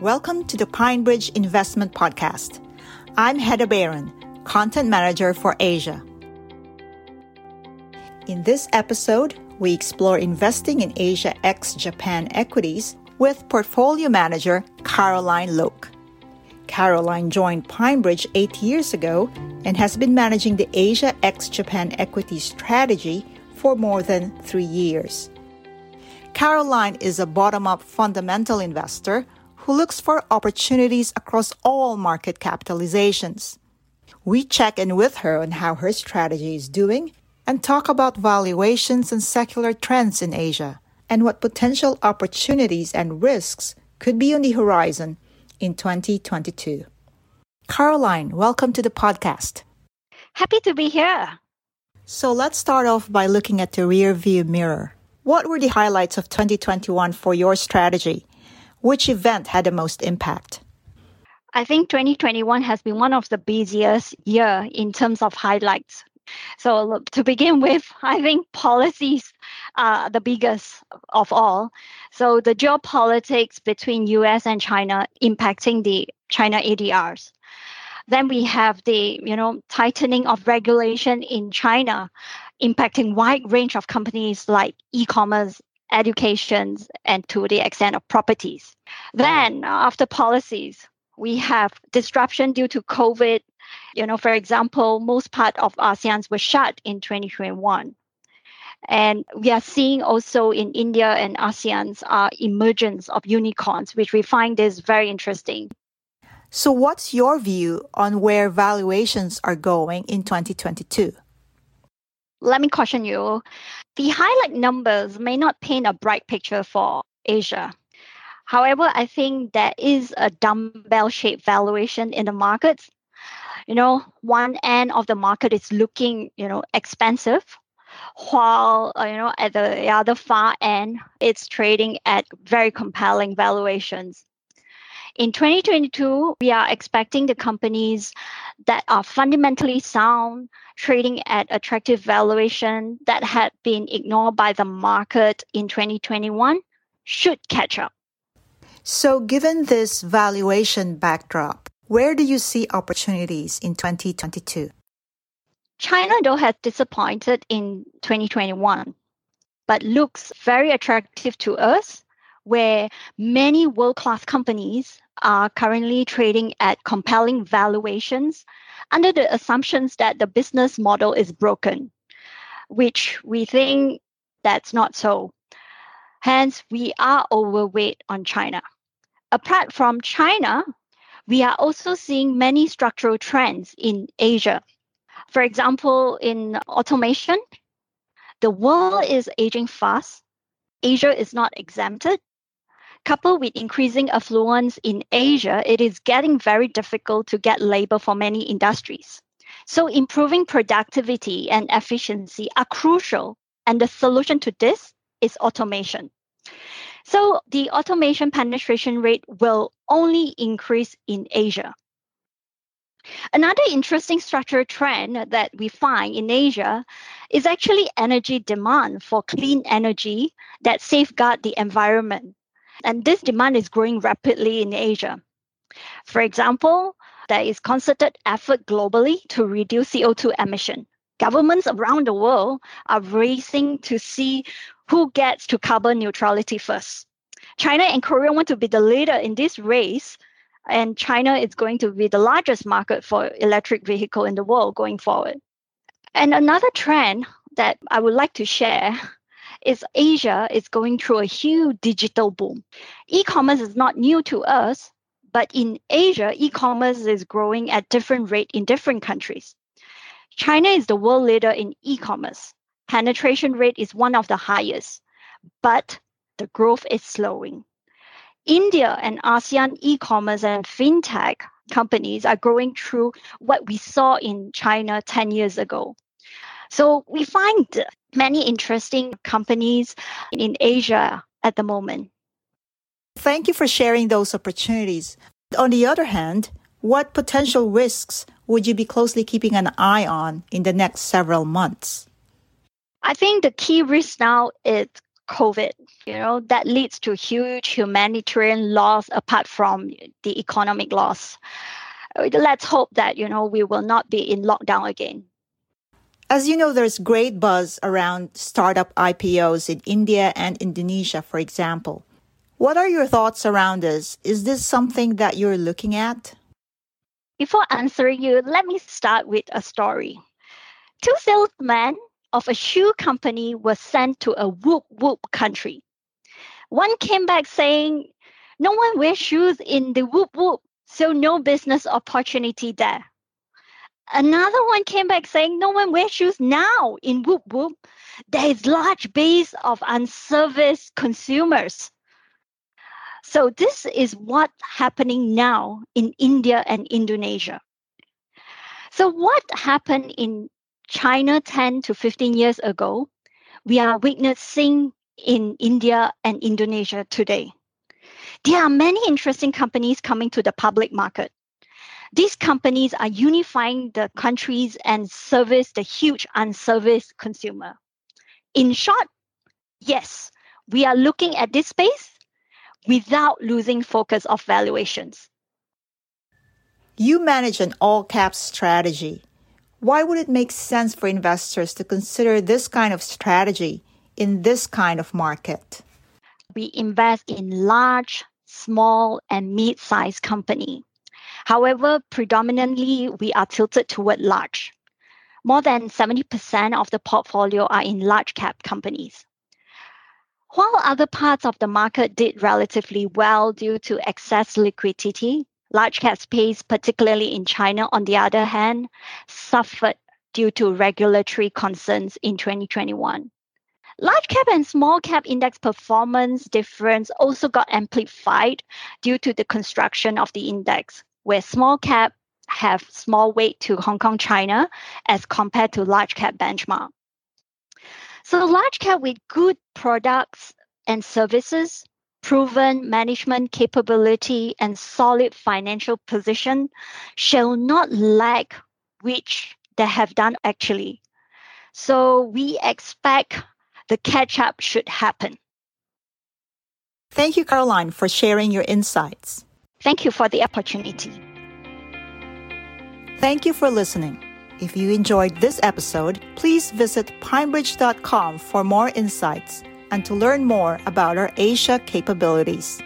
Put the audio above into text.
Welcome to the PineBridge Investment Podcast. I'm Heather Barron, Content Manager for Asia. In this episode, we explore investing in Asia ex Japan equities with portfolio manager Caroline Loke. Caroline joined PineBridge eight years ago and has been managing the Asia ex Japan equity strategy for more than three years. Caroline is a bottom up fundamental investor who looks for opportunities across all market capitalizations. We check in with her on how her strategy is doing and talk about valuations and secular trends in Asia and what potential opportunities and risks could be on the horizon in 2022. Caroline, welcome to the podcast. Happy to be here. So let's start off by looking at the rear view mirror. What were the highlights of 2021 for your strategy? Which event had the most impact? I think 2021 has been one of the busiest year in terms of highlights. So look, to begin with, I think policies are the biggest of all. So the geopolitics between US and China impacting the China ADRs. Then we have the you know tightening of regulation in China impacting wide range of companies like e-commerce education, and to the extent of properties. Then, after policies, we have disruption due to COVID. You know, for example, most part of ASEANs were shut in 2021. And we are seeing also in India and ASEAN's uh, emergence of unicorns, which we find is very interesting. So, what's your view on where valuations are going in 2022? Let me caution you the highlight numbers may not paint a bright picture for Asia. However, I think there is a dumbbell shaped valuation in the markets. You know, one end of the market is looking, you know, expensive, while uh, you know at the other far end, it's trading at very compelling valuations. In 2022, we are expecting the companies that are fundamentally sound, trading at attractive valuation that had been ignored by the market in 2021 should catch up. So, given this valuation backdrop, where do you see opportunities in 2022? China, though, has disappointed in 2021, but looks very attractive to us where many world class companies are currently trading at compelling valuations under the assumptions that the business model is broken, which we think that's not so. Hence, we are overweight on China. Apart from China, we are also seeing many structural trends in Asia. For example, in automation, the world is aging fast. Asia is not exempted. Coupled with increasing affluence in Asia, it is getting very difficult to get labor for many industries. So, improving productivity and efficiency are crucial. And the solution to this is automation. So, the automation penetration rate will only increase in Asia. Another interesting structural trend that we find in Asia is actually energy demand for clean energy that safeguard the environment. And this demand is growing rapidly in Asia. For example, there is concerted effort globally to reduce CO2 emission. Governments around the world are racing to see who gets to carbon neutrality first. China and Korea want to be the leader in this race, and China is going to be the largest market for electric vehicle in the world going forward. And another trend that I would like to share is Asia is going through a huge digital boom. E-commerce is not new to us, but in Asia, e-commerce is growing at different rate in different countries. China is the world leader in e-commerce. Penetration rate is one of the highest, but the growth is slowing. India and ASEAN e-commerce and fintech companies are growing through what we saw in China 10 years ago. So we find many interesting companies in Asia at the moment. Thank you for sharing those opportunities. On the other hand, what potential risks would you be closely keeping an eye on in the next several months? I think the key risk now is COVID. You know, that leads to huge humanitarian loss apart from the economic loss. Uh, let's hope that, you know, we will not be in lockdown again. As you know, there's great buzz around startup IPOs in India and Indonesia, for example. What are your thoughts around this? Is this something that you're looking at? Before answering you, let me start with a story. Two salesmen of a shoe company were sent to a whoop whoop country. One came back saying, No one wears shoes in the whoop whoop, so no business opportunity there. Another one came back saying no one wears shoes now in Whoop Whoop. There is large base of unserviced consumers. So this is what happening now in India and Indonesia. So what happened in China 10 to 15 years ago, we are witnessing in India and Indonesia today. There are many interesting companies coming to the public market. These companies are unifying the countries and service the huge unserviced consumer. In short, yes, we are looking at this space without losing focus of valuations. You manage an all cap strategy. Why would it make sense for investors to consider this kind of strategy in this kind of market? We invest in large, small, and mid sized companies However, predominantly we are tilted toward large. More than 70% of the portfolio are in large cap companies. While other parts of the market did relatively well due to excess liquidity, large cap space, particularly in China, on the other hand, suffered due to regulatory concerns in 2021. Large cap and small cap index performance difference also got amplified due to the construction of the index, where small cap have small weight to Hong Kong, China, as compared to large cap benchmark. So large cap with good products and services, proven management capability, and solid financial position shall not lack, which they have done actually. So we expect the catch up should happen. Thank you, Caroline, for sharing your insights. Thank you for the opportunity. Thank you for listening. If you enjoyed this episode, please visit pinebridge.com for more insights and to learn more about our Asia capabilities.